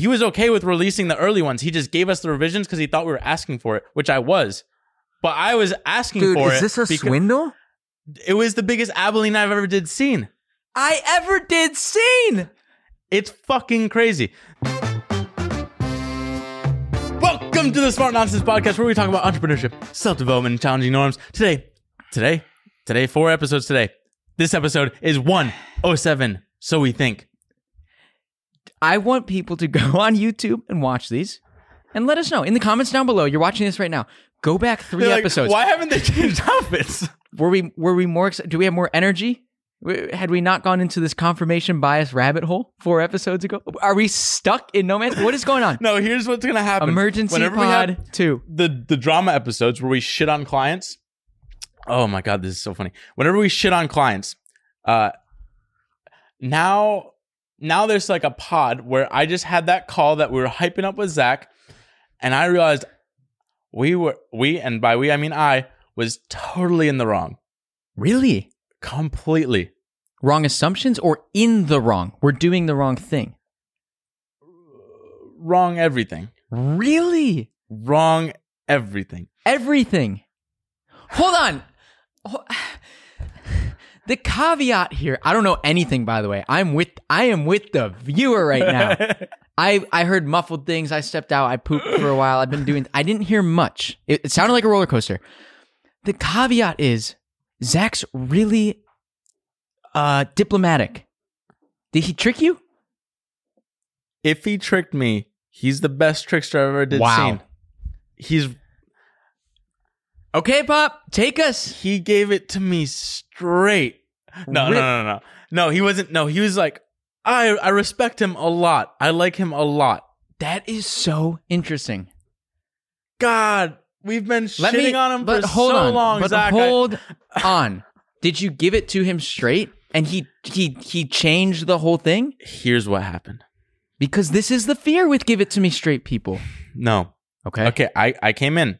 He was okay with releasing the early ones. He just gave us the revisions because he thought we were asking for it, which I was. But I was asking Dude, for is it. this a swindle? It was the biggest Abilene I've ever did seen. I ever did seen. It's fucking crazy. Welcome to the Smart Nonsense Podcast, where we talk about entrepreneurship, self development, and challenging norms. Today, today, today, four episodes today. This episode is 107, so we think. I want people to go on YouTube and watch these and let us know in the comments down below. You're watching this right now. Go back 3 like, episodes. Why haven't they changed outfits? Were we were we more do we have more energy? Had we not gone into this confirmation bias rabbit hole 4 episodes ago? Are we stuck in no man's What is going on? No, here's what's gonna happen. Emergency Whenever we pod 2. the the drama episodes where we shit on clients. Oh my god, this is so funny. Whenever we shit on clients, uh now now there's like a pod where I just had that call that we were hyping up with Zach, and I realized we were we and by we I mean I was totally in the wrong. Really? Completely. Wrong assumptions or in the wrong? We're doing the wrong thing. Uh, wrong everything. Really? Wrong everything. everything. Hold on. The caveat here, I don't know anything by the way. I'm with I am with the viewer right now. I I heard muffled things. I stepped out. I pooped for a while. I've been doing I didn't hear much. It, it sounded like a roller coaster. The caveat is Zach's really uh diplomatic. Did he trick you? if he tricked me, he's the best trickster I've ever did Wow. seen. He's Okay, Pop, take us. he gave it to me straight. No, no, no, no, no. No, he wasn't. No, he was like, I, I respect him a lot. I like him a lot. That is so interesting. God, we've been Let shitting me, on him for so on, long, but Zach. I- hold on. Did you give it to him straight, and he he he changed the whole thing? Here's what happened. Because this is the fear with give it to me straight people. No, Okay. okay. I, I came in,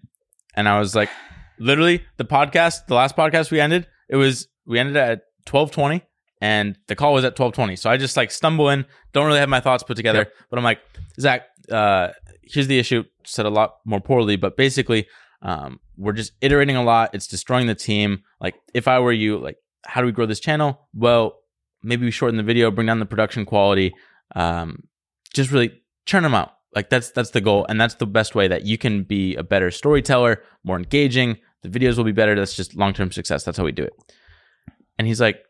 and I was like, literally, the podcast, the last podcast we ended, it was we ended at twelve twenty, and the call was at twelve twenty. So I just like stumble in, don't really have my thoughts put together, but I'm like, Zach, uh, here's the issue. Said a lot more poorly, but basically, um, we're just iterating a lot. It's destroying the team. Like, if I were you, like, how do we grow this channel? Well, maybe we shorten the video, bring down the production quality, um, just really churn them out. Like that's that's the goal, and that's the best way that you can be a better storyteller, more engaging. The videos will be better. That's just long term success. That's how we do it. And he's like,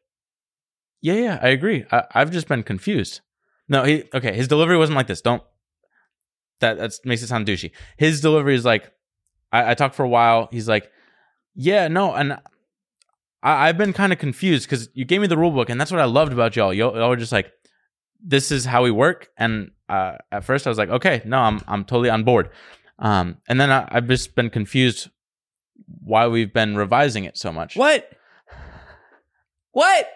"Yeah, yeah, I agree. I, I've just been confused." No, he okay. His delivery wasn't like this. Don't that that makes it sound douchey. His delivery is like, I, I talked for a while. He's like, "Yeah, no," and I, I've been kind of confused because you gave me the rule book, and that's what I loved about y'all. Y'all, y'all were just like, "This is how we work," and uh, at first I was like, "Okay, no, I'm I'm totally on board." Um, and then I, I've just been confused why we've been revising it so much. What? What?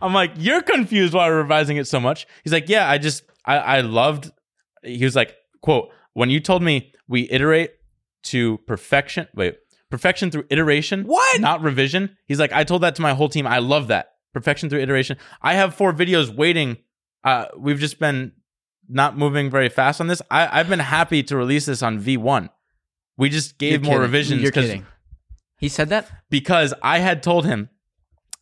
I'm like, "You're confused why we're revising it so much." He's like, "Yeah, I just I I loved." He was like, "quote When you told me we iterate to perfection, wait." Perfection through iteration, What? Not revision. He's like, I told that to my whole team. I love that perfection through iteration. I have four videos waiting. Uh, we've just been not moving very fast on this. I, I've been happy to release this on V1. We just gave You're more kidding. revisions You're 'cause- kidding. He said that? because I had told him,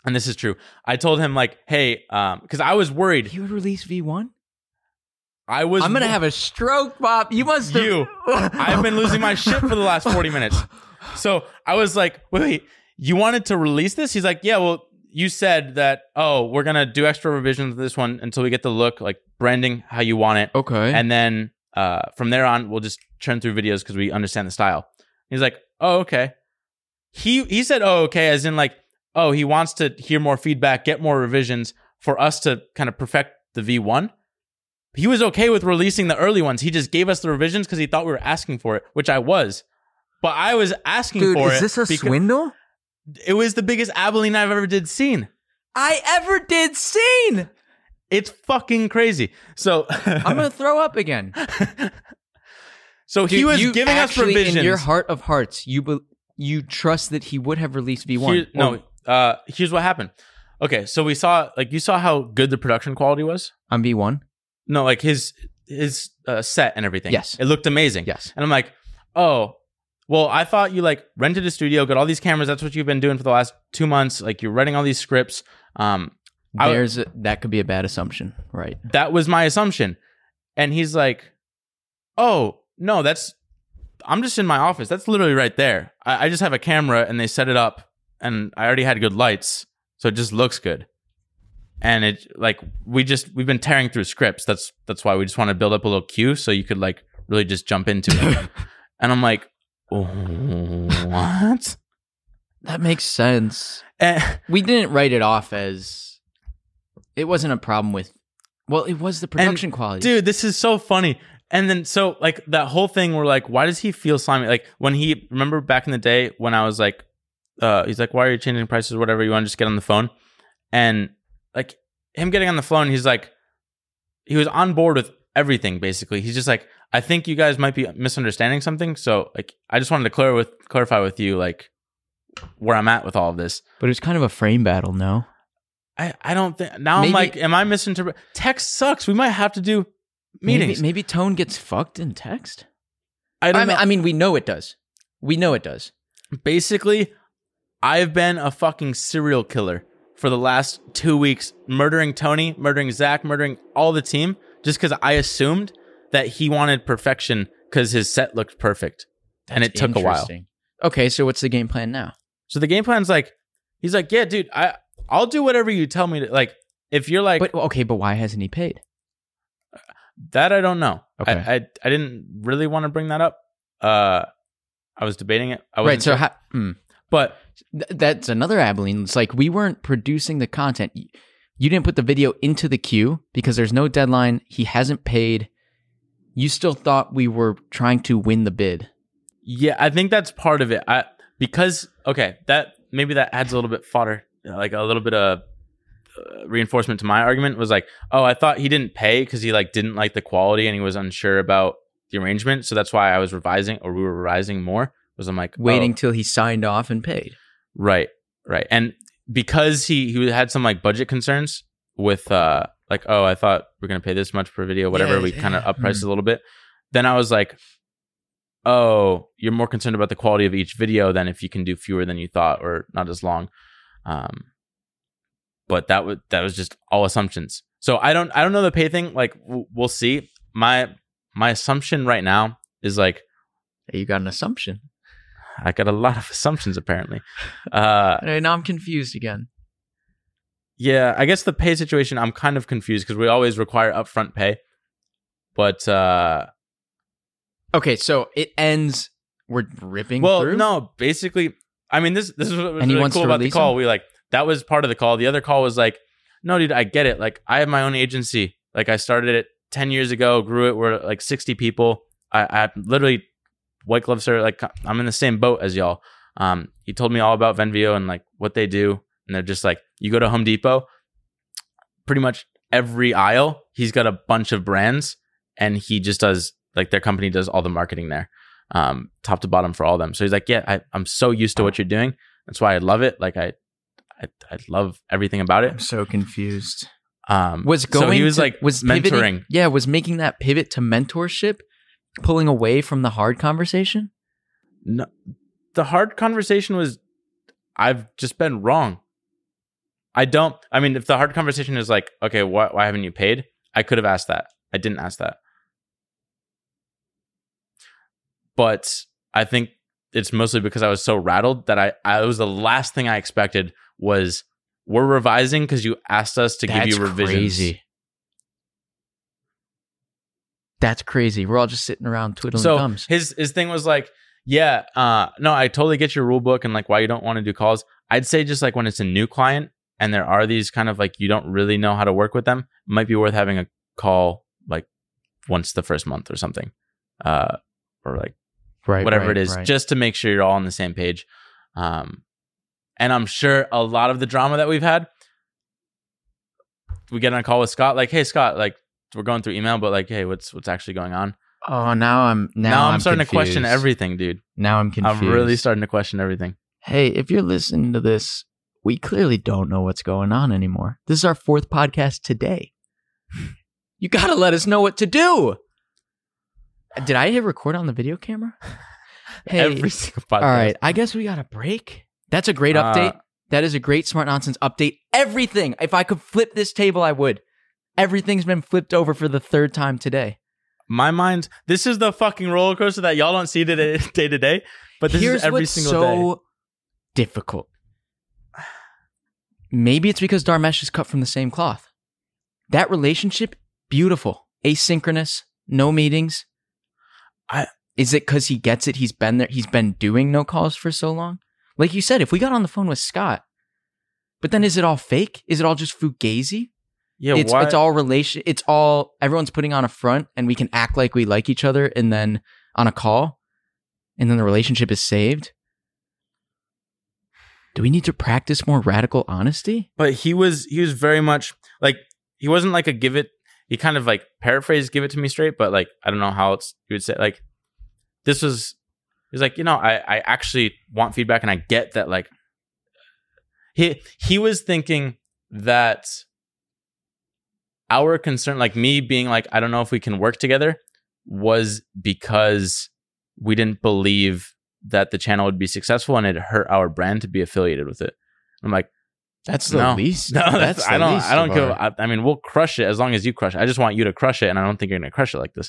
and this is true. I told him like, hey, um, because I was worried. He would release V1? I was. I'm gonna have a stroke, Bob. You must have You. I've been losing my shit for the last 40 minutes. So I was like, wait, wait, you wanted to release this? He's like, yeah, well, you said that, oh, we're going to do extra revisions of this one until we get the look, like branding how you want it. Okay. And then uh, from there on, we'll just churn through videos because we understand the style. He's like, oh, okay. He, he said, oh, okay, as in like, oh, he wants to hear more feedback, get more revisions for us to kind of perfect the V1 he was okay with releasing the early ones. He just gave us the revisions because he thought we were asking for it, which I was. But I was asking Dude, for is it. this a swindle? It was the biggest Abilene I've ever did seen. I ever did seen. It's fucking crazy. So I'm gonna throw up again. so he was giving us revisions. in your heart of hearts. You be, you trust that he would have released V1. Here- no, uh, here's what happened. Okay, so we saw like you saw how good the production quality was. on V1. no, like his his uh, set and everything. Yes. it looked amazing. Yes. And I'm like, oh, well, I thought you like rented a studio, got all these cameras. That's what you've been doing for the last two months. Like you're writing all these scripts. Um, There's a, that could be a bad assumption, right? that was my assumption. And he's like, oh, no, that's, I'm just in my office. That's literally right there. I, I just have a camera and they set it up and I already had good lights. So it just looks good. And it like we just we've been tearing through scripts. That's that's why we just want to build up a little queue so you could like really just jump into it. and I'm like, oh, what? That makes sense. And, We didn't write it off as it wasn't a problem with. Well, it was the production quality, dude this is so funny and then so like that whole thing we're like why does he feel slimy like when he remember back in the day when i was like uh he's like why are you changing prices whatever you want to just get on the phone and like him getting on the phone he's like he was on board with everything basically he's just like i think you guys might be misunderstanding something so like i just wanted to clear with clarify with you like where i'm at with all of this But it's kind of a frame battle, no? i i don't think now i'm like am i misinterpreting text sucks we might have to do meetings Maybe, maybe tone gets fucked in text. i I don't mean, know I mean, we know it does. We know it does. basically i've been a fucking serial killer for the last two weeks murdering tony murdering zach murdering all the team just because i assumed that he wanted perfection because his set looked perfect and it That's took a while. Okay, so what's the game plan now? so the game plan's like he's like yeah dude i i'll do whatever you tell me to like if you're like But okay, but why hasn't he paid? that i don't know Okay. I, I i didn't really want to bring that up uh i was debating it i Right. So sure. hmm. But Th- that's another Abilene. It's like we weren't producing the content. You didn't put the video into the queue because there's no deadline. He hasn't paid. You still thought we were trying to win the bid. Yeah, I think that's part of it. I because okay, that maybe that adds a little bit fodder, like a little bit of uh, reinforcement to my argument was like, oh, I thought he didn't pay because he like didn't like the quality and he was unsure about the arrangement, so that's why I was revising or we were revising more. Was I'm like Waiting oh, till he signed off and paid. right, right, and because he he had some like budget concerns with uh like oh I thought we're gonna pay this much per video whatever Yeah, we kind of up priced a little bit. Then I was like, oh, you're more concerned about the quality of each video than if you can do fewer than you thought or not as long. Um, but that was that was just all assumptions. So I don't I don't know the pay thing. Like w- we'll see. My my assumption right now is like Hey, You got an assumption. I got a lot of assumptions apparently. Uh, now I'm confused again. yeah, I guess the pay situation I'm kind of confused because we always require upfront pay, but uh, Okay, so it ends. We're ripping well, through. no, basically, I mean this this is what was really cool about the call. him? We like that was part of the call. The other call was like, no, dude, I get it. Like I have my own agency. Like I started it ten years ago, grew it. We're like sixty people. I, I literally white gloves are like I'm in the same boat as y'all. Um, he told me all about Venvio and like what they do, and they're just like you go to Home Depot, pretty much every aisle he's got a bunch of brands, and he just does like their company does all the marketing there, um, top to bottom for all of them. So he's like, yeah, I, I'm so used to what you're doing. That's why I love it. Like I, I, I love everything about it I'm so confused. Um, Was going so he was to- like was mentoring. pivoting- yeah, was making that pivot to mentorship, pulling away from the hard conversation. No, the hard conversation was, I've just been wrong. I don't. I mean, if the hard conversation is like, okay, why, why haven't you paid? I could have asked that. I didn't ask that. But I think it's mostly because I was so rattled that I, I it was the last thing I expected was we're revising because you asked us to That's give you revisions. crazy. That's crazy. We're all just sitting around twiddling so thumbs. his his thing was like yeah uh no i totally get your rule book and like why you don't want to do calls i'd say just like when it's a new client and there are these kind of like you don't really know how to work with them it might be worth having a call like once the first month or something uh or like Right, whatever right, it is right. just to make sure you're all on the same page um and i'm sure a lot of the drama that we've had we get on a call with scott like hey scott like we're going through email but like hey what's what's actually going on oh, now I'm now, now, i'm, I'm starting to question everything dude Now I'm confused. I'm really starting to question everything. Hey, if you're listening to this, we clearly don't know what's going on anymore. This is our fourth podcast today. You got to let us know what to do. Did I hit record on the video camera? Hey, Every single podcast. all right. I guess we got a break. That's a great Uh, update. that is a great smart nonsense update. Everything. If I could flip this table, I would. Everything's been flipped over for the third time today. My mind. This is the fucking roller coaster that y'all don't see today, day to day. But this Here's is every what's single so day. difficult. Maybe it's because Dharmesh is cut from the same cloth. That relationship, beautiful, asynchronous, no meetings. I- is it because he gets it? He's been there. He's been doing no calls for so long. Like you said, if we got on the phone with Scott, but then is it all fake? Is it all just fugazi? Yeah, it's why? it's all relation. It's all everyone's putting on a front, and we can act like we like each other, and then on a call, and then the relationship is saved. Do we need to practice more radical honesty? but he was he was very much like he wasn't like a give it he kind of like paraphrased give it to me straight but like i don't know how it's you would say like this was he was like you know i i actually want feedback and i get that like he he was thinking that our concern like me being like i don't know if we can work together was because we didn't believe that the channel would be successful and it hurt our brand to be affiliated with it i'm like That's the No. least. no, that's, I don't. I don't give. I, I mean, we'll crush it as long as you crush it. I just want you to crush it, and I don't think you're gonna crush it like this.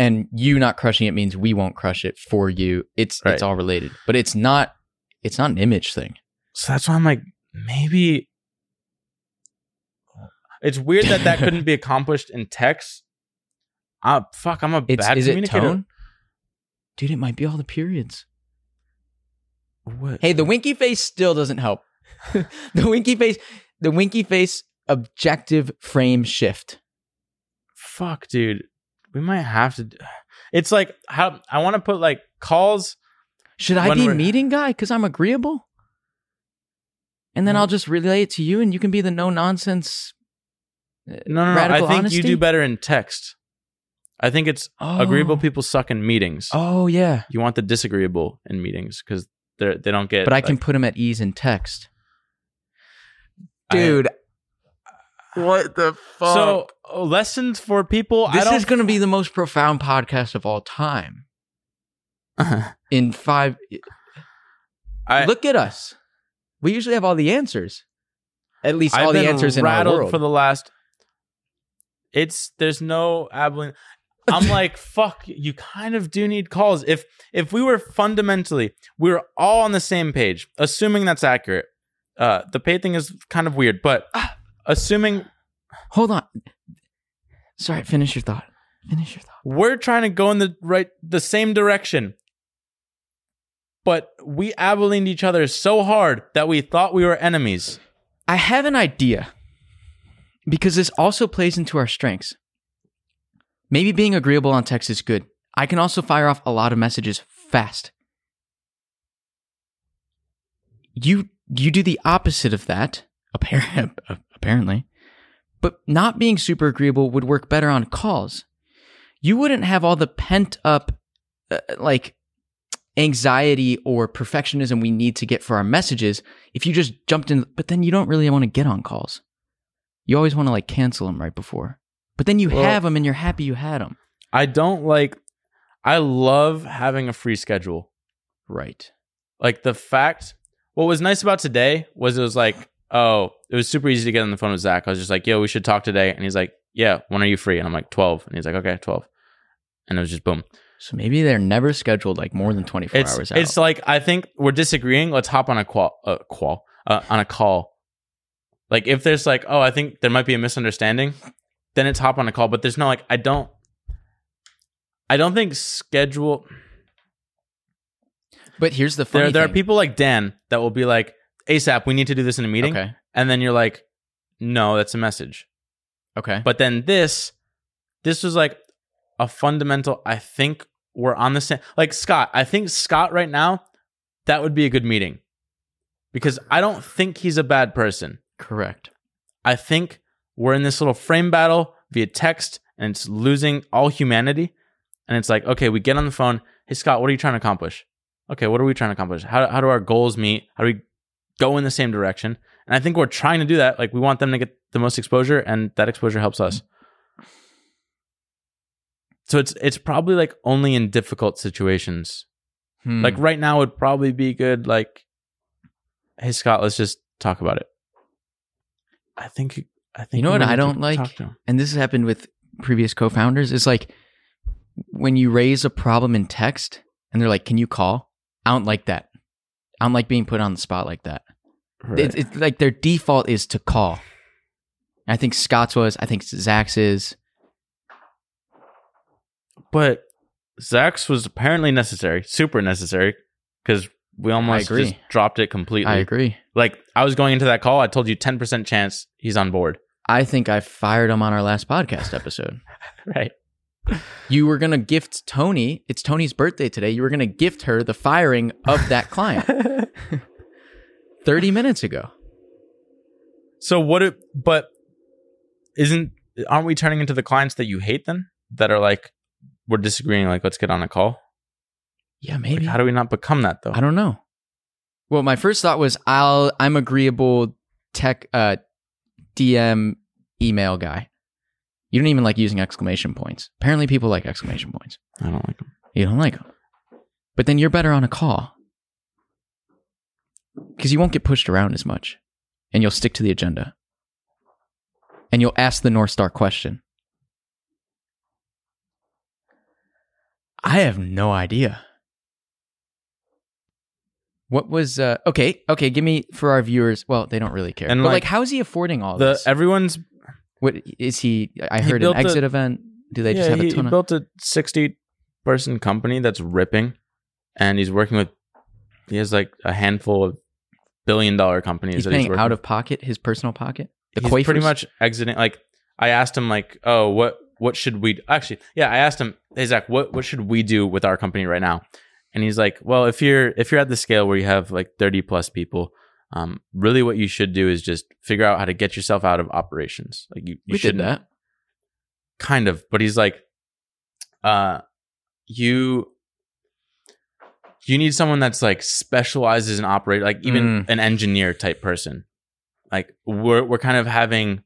And you not crushing it means we won't crush it for you. It's Right. it's all related, but it's not. It's not an image thing. So that's why I'm like, maybe it's weird that that couldn't be accomplished in text. Ah, fuck, I'm a It's bad is it communicator. tone? Dude, it might be all the periods. What? Hey, the winky face still doesn't help. the winky face, the winky face objective frame shift. fuck, dude. We might have to. It's like how I want to put like calls. Should I be meeting guy because I'm agreeable? And then Mm. I'll just relay it to you, and you can be the no nonsense. Uh, No, no, no. I think honesty? you do better in text. I think it's Oh. agreeable people suck in meetings. Oh yeah, You want the disagreeable in meetings because they they don't get. but I can put them at ease in text. I- Dude, what the fuck? So uh, lessons for people. This is going to be the most profound podcast of all time. In five, I, look at us. We usually have all the answers. At least I've all the answers in our rattled world. for the last. It's there's no Abilene. I'm like fuck. You kind of do need calls. If if we were fundamentally we were all on the same page, assuming that's accurate. Uh, the pay thing is kind of weird, but Ah. assuming Hold on. Sorry, finish your thought. Finish your thought. we're trying to go in the right the same direction but we abileneed each other so hard that we thought we were enemies I have an idea because this also plays into our strengths. Maybe being agreeable on text is good. I can also fire off a lot of messages fast. You you do the opposite of that, apparently. But not being super agreeable would work better on calls. You wouldn't have all the pent up uh, like anxiety or perfectionism we need to get for our messages if you just jumped in but then you don't really want to get on calls you always want to like cancel them right before. But then you Well- have them and you're happy you had them i don't like i love having a free schedule. Right. Like the fact what was nice about today was it was like oh it was super easy to get on the phone with zach. I was just like yo we should talk today. And he's like yeah when are you free? And i'm like 12 and he's like okay 12 and it was just boom. So maybe they're never scheduled like more than 24 it's hours out. it's like I think we're disagreeing. Let's hop on a qual, uh, qual uh, on a call. Like if there's like, oh, I think there might be a misunderstanding, then it's hop on a call. But there's no like, I don't, I don't think schedule. but here's the funny There, there are people like Dan that will be like, ASAP, we need to do this in a meeting, okay and then you're like, no, that's a message. okay But then this, this was like a fundamental. I think we're on the same. Like Scott, I think Scott right now, that would be a good meeting, because I don't think he's a bad person. Correct I think we're in this little frame battle via text, and it's losing all humanity. And it's like, okay, we get on the phone. Hey Scott, what are you trying to accomplish? Okay, what are we trying to accomplish? How how do our goals meet? How do we go in the same direction? And I think we're trying to do that. Like we want them to get the most exposure, and that exposure helps us. So it's it's probably like only in difficult situations. Hmm. Like right now would probably be good. Like, hey Scott, let's just talk about it. I think I think you know what I don't like? talk to him. and this has happened with previous co-founders is like when you raise a problem in text and they're like can you call i don't like that i don't like being put on the spot like that Right. it's, it's like their default is to call i think scott's was i think zach's is but Zach's was apparently necessary, super necessary, because we almost agree. just dropped it completely. i agree Like I was going into that call, I told you ten percent chance he's on board. i think i fired him on our last podcast episode Right. you were gonna gift tony it's tony's birthday today you were gonna gift her the firing of that client 30 minutes ago So what? It, but isn't aren't we turning into the clients that you hate then? That are like we're disagreeing. Like let's get on a call. Yeah Like, maybe how do we not become that though? I don't know. Well, my first thought was I'll I'm agreeable tech uh DM email guy. You don't even like using exclamation points. Apparently people like exclamation points. I don't like them. You don't like them. But then you're better on a call. Cuz you won't get pushed around as much and you'll stick to the agenda. And you'll ask the North Star question. I have no idea. What was uh okay, okay, give me for our viewers. Well, they don't really care. And, but like, like, how is he affording all The this? everyone's what is he I He heard an built a- exit event. Do they just yeah, have a he, ton he of built a sixty person company that's ripping, and he's working with. He has like a handful of billion dollar companies. He's that paying he's out of pocket, his personal pocket. The he's Quafers? pretty much exiting. Like I asked him, like, oh, what what should we actually? Yeah, I asked him, hey Zach, what what should we do with our company right now? And he's like, well, if you're if you're at the scale where you have like thirty plus people, um, really what you should do is just figure out how to get yourself out of operations. Like you, you we did shouldn't that. kind of but he's like uh you you need someone that's like specializes in operate like even Mm. an engineer type person like we're we're kind of having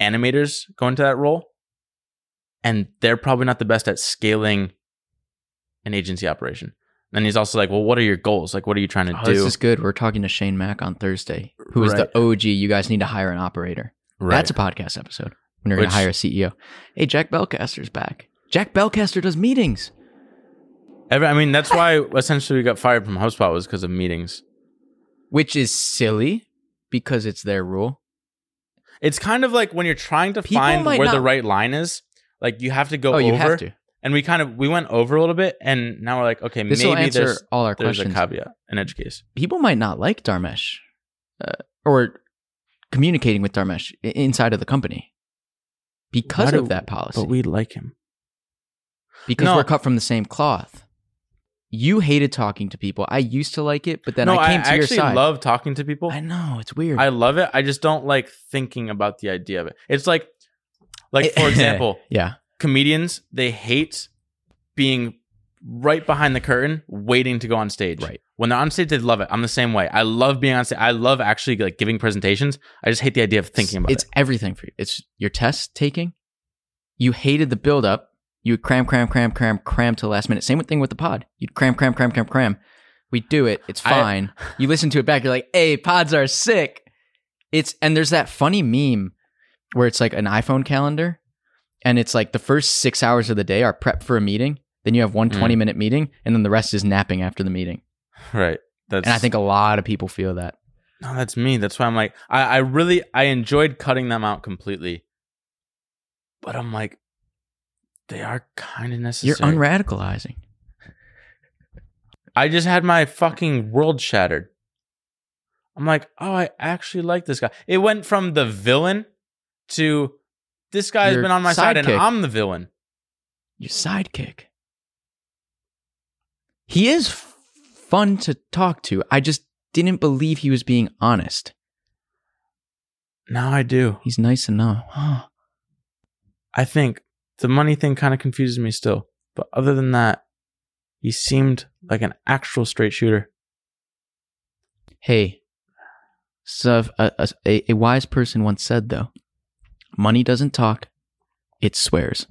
animators go into that role and they're probably not the best at scaling an agency operation and he's also like well what are your goals like what are you trying to Oh, do this is good. We're talking to Shane Mac on Thursday, who is Right. the OG. You guys need to hire an operator. right That's a podcast episode when you're going to hire a CEO. Hey, Jack Belcaster's back. Jack Belcaster does meetings. Every- i mean that's why essentially we got fired from hubspot was because of meetings which is silly because it's their rule. It's kind of like when you're trying to People find where the right line is, like you have to go oh, over. you have to. And we kind of we went over a little bit, and now we're like, okay, This will maybe answer there's all our there's questions. a caveat in edge case. People might not like Dharmesh uh, or communicating with Dharmesh i- inside of the company because Why do- of that policy. But we like him. because No. we're cut from the same cloth. You hated talking to people. I used to like it, but then no, I I, came to your actually side. love talking to people. I know it's weird. I love it. I just don't like thinking about the idea of it. It's like, like for example, yeah, comedians they hate being right behind the curtain, waiting to go on stage. Right. When they're on stage, they love it. I'm the same way. I love being on stage. I love actually like giving presentations. I just hate the idea of thinking about it's it. It's everything for you. It's your test taking. You hated the build up. You would cram, cram, cram, cram, cram to the last minute. Same thing with the pod. You'd cram, cram, cram, cram, cram. We do it. It's I- fine. you listen to it back. You're like, hey, pods are sick. It's and there's that funny meme where it's like an iPhone calendar, and it's like the first six hours of the day are prep for a meeting. Then you have one Mm. 20 minute meeting, and then the rest is napping after the meeting. Right. That's And I think a lot of people feel that. no, that's me. That's why I'm like, I, I really I enjoyed cutting them out completely. But I'm like, they are kind of necessary. You're unradicalizing. I just had my fucking world shattered. I'm like, oh, I actually like this guy. It went from the villain to this guy's Your been on my side and sidekick. I'm the villain. Your sidekick. He is f- fun to talk to. I just didn't believe he was being honest. Now I do. He's nice enough. Huh. I think the money thing kind of confuses me still. But other than that, he seemed like an actual straight shooter. Hey, so a, a, a wise person once said though, money doesn't talk, it swears.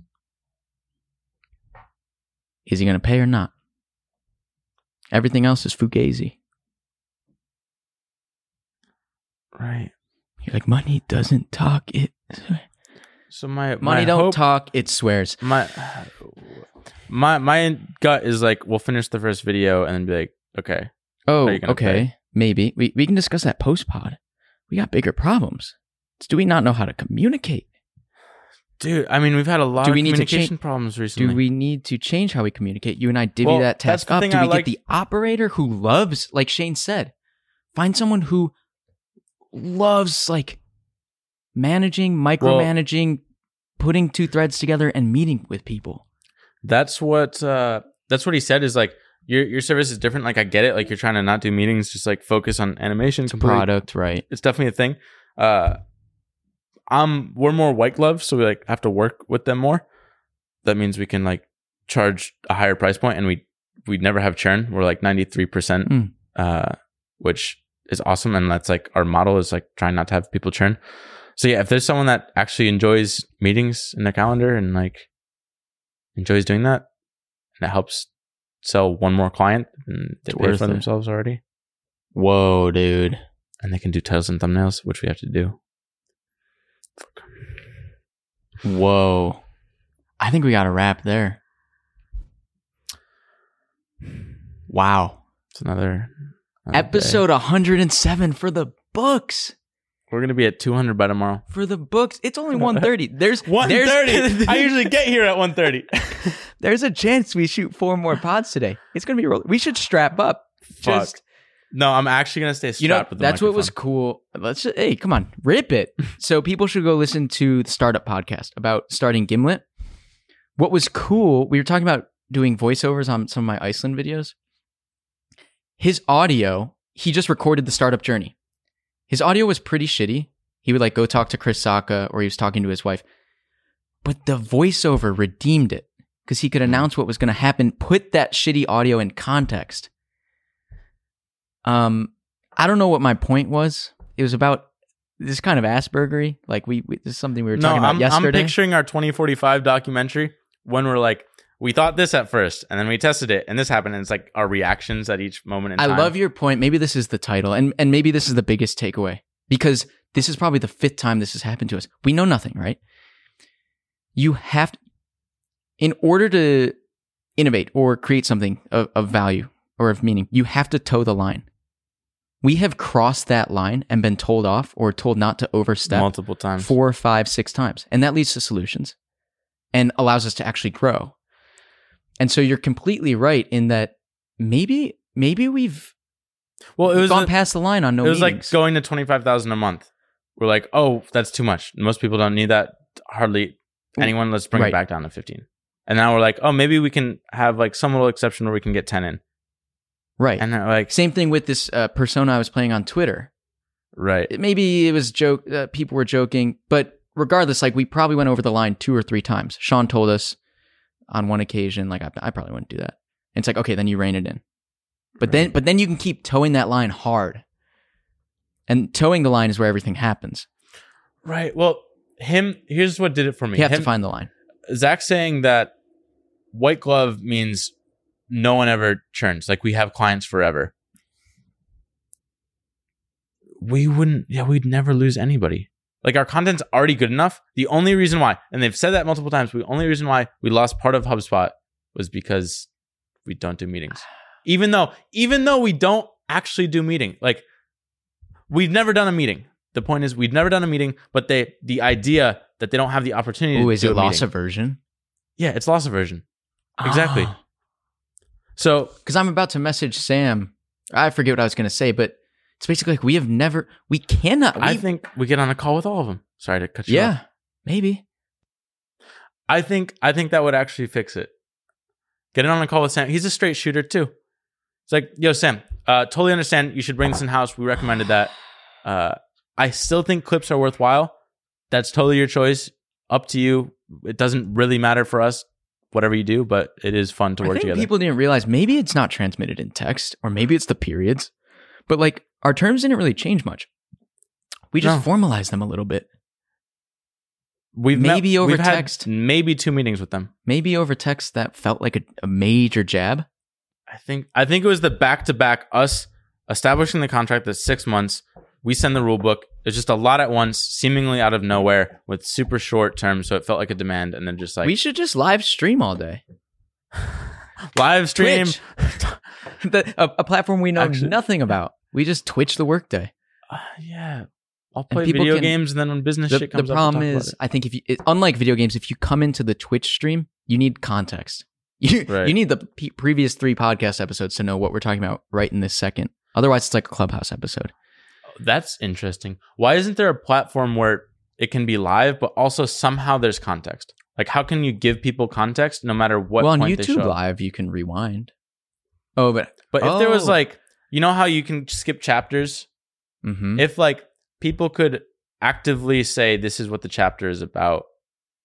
Is he going to pay or not? Everything else is fugazi. Right. You're like, money doesn't talk. It So my money my don't hope, talk. It swears. My my my gut is like we'll finish the first video and then be like, okay, Oh, Are you gonna okay. pay? Maybe we we can discuss that post pod. We got bigger problems. Do we not know how to communicate? dude. I mean, we've had a lot Do of we need to communication change- problems recently. Do we need to change how we communicate? You and I divvy Well, that task up. Do I we like- get the operator who loves, like Shane said, find someone who loves like managing, micromanaging, putting two threads together, and meeting with people. That's what uh that's what he said is like your your service is different. Like I get it. Like you're trying to not do meetings, just like focus on animation. completely. Product, right? It's definitely a thing. Uh um we're more white glove, so we like have to work with them more. That means we can like charge a higher price point and we we never have churn. We're like 93% Mm. uh which is awesome and that's like our model is like trying not to have people churn. So yeah, if there's someone that actually enjoys meetings in their calendar and like enjoys doing that and it helps sell one more client and they pay for it. themselves already Whoa, dude. and they can do titles and thumbnails, which we have to do. Whoa. I think we got to wrap there. Wow. It's another another day. Episode 107 for the books. We're gonna be at 200 by tomorrow. For the books. It's only 1:30. There's there's- 130. I usually get here at 1:30. There's a chance we shoot four more pods today. It's gonna be. Roll- we should strap up. Fuck. Just no, I'm actually gonna stay strapped you know, with the that's what was cool. Let's just, hey, come on, rip it. so people should go listen to the startup podcast about starting Gimlet. What was cool? We were talking about doing voiceovers on some of my Iceland videos. His audio, he just recorded the startup journey. His audio was pretty shitty. He would like go talk to Chris Sacca or he was talking to his wife. But the voiceover redeemed it because he could hmm. announce what was going to happen, put that shitty audio in context. Um, I don't know what my point was. It was about this kind of Aspergery. Like we, we this is something we were No, talking about I'm, I'm yesterday. picturing our 2045 documentary when we're like, we thought this at first, and then we tested it, and this happened, and it's like our reactions at each moment in I time. love your point. Maybe this is the title, and and maybe this is the biggest takeaway because this is probably the fifth time this has happened to us. We know nothing, right? You have, to, in order to innovate or create something of, of value or of meaning, you have to toe the line. We have crossed that line and been told off or told not to overstep multiple times. four, five, six times. And that leads to solutions and allows us to actually grow. And so you're completely right in that maybe maybe we've well, it was gone a- past the line on no it was meetings. like going to 25,000 a month. We're like, oh, that's too much. Most people don't need that. Hardly anyone. Let's bring Right. it back down to 15. And now we're like, oh, maybe we can have like some little exception where we can get 10 in. Right. And like, Same thing with this uh, persona I was playing on Twitter. right. It- maybe it was joke. Uh, people were joking, but regardless, like we probably went over the line two or three times. Sean told us on one occasion, like I, I probably wouldn't do that. And it's like okay, then you rein it in. But then, but then you can keep towing that line hard. And towing the line is where everything happens. Right. Well, him, here's what did it for me. You have Him- to find the line. Zach saying that white glove means no one ever churns. Like we have clients forever. We wouldn't, yeah, we'd never lose anybody. Like our content's already good enough. The only reason why, and they've said that multiple times, the only reason why we lost part of HubSpot was because we don't do meetings. Even though, even though we don't actually do meeting, like we've never done a meeting. The point is, we've never done a meeting, but they, the idea that they don't have the opportunity. Oh, to is do it loss meeting. aversion? Yeah, it's loss aversion. Exactly. Ah. So because I'm about to message Sam. I forget what I was going to say, but it's basically like we have never, we cannot. I think we get on a call with all of them. Sorry to cut you yeah, off. maybe. I think I think that would actually fix it. Getting on a call with Sam. He's a straight shooter too. It's like, yo, Sam, uh, totally understand. You should bring this in house. We recommended that. Uh, I still think clips are worthwhile. That's totally your choice. Up to you. It doesn't really matter for us, whatever you do, but it is fun to I work think together. people didn't realize maybe it's not transmitted in text, or maybe it's the periods, but like our terms didn't really change much. We just No. formalized them a little bit. We've Maybe met, over we've had text. maybe two meetings with them. Maybe over text that felt like a, a major jab. I think I think it was the back to back us establishing the contract at six months. We send the rule book. It's just a lot at once, seemingly out of nowhere, with super short terms, so it felt like a demand, and then just like we should just live stream all day. live stream. The, a, a platform we know Actually- nothing about. We just Twitch the workday. Uh, yeah, I'll play video can- games, and then when business The, shit the problem up, is, I think if you, it, unlike video games, if you come into the Twitch stream, you need context. You, Right. you need the p- previous three podcast episodes to know what we're talking about right in this second. Otherwise, it's like a clubhouse episode. That's interesting. Why isn't there a platform where it can be live, but also somehow there's context? Like, how can you give people context no matter what? well, on YouTube? Live, you can rewind. Oh, but But if there was Oh. like, you know how you can skip chapters? mhm. If like people could actively say this is what the chapter is about.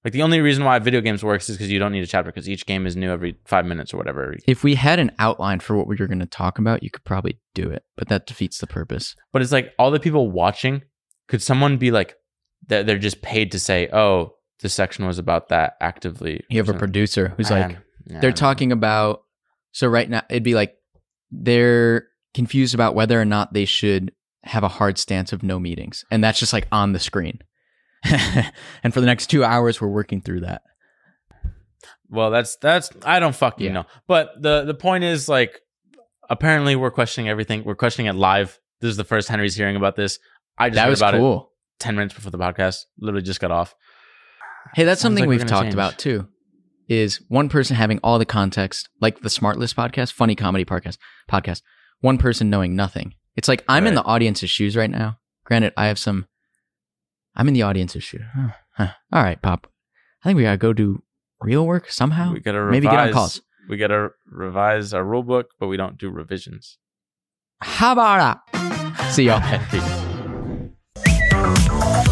Like the only reason why video games works is because you don't need a chapter because each game is new every five minutes or whatever. if we had an outline for what we were going to talk about, you could probably do it, but that defeats the purpose. But it's like all the people watching. Could someone be like that? They're just paid to say, "Oh, this section was about that." Actively, You have a producer who's I like, yeah, they're talking about so right now it'd be like they're confused about whether or not they should have a hard stance of no meetings and that's just like on the screen and for the next two hours we're working through that Well, that's that's I don't fucking Yeah. know. But the the point is like apparently we're questioning everything. We're questioning it live. This is the first Henry's hearing about this. I just that heard was about it cool ten minutes before the podcast. Literally just got off. hey that's Sounds something like we've talked change. about too is one person having all the context like the SmartLess podcast funny comedy podcast podcast one person knowing nothing it's like i'm in the audience's shoes right now granted i have some i'm in the audience's shoes Huh. Huh. all right pop i think we gotta go do real work somehow We gotta Maybe get on revise- calls. We gotta revise our rule book, but we don't do revisions. How about that? See y'all.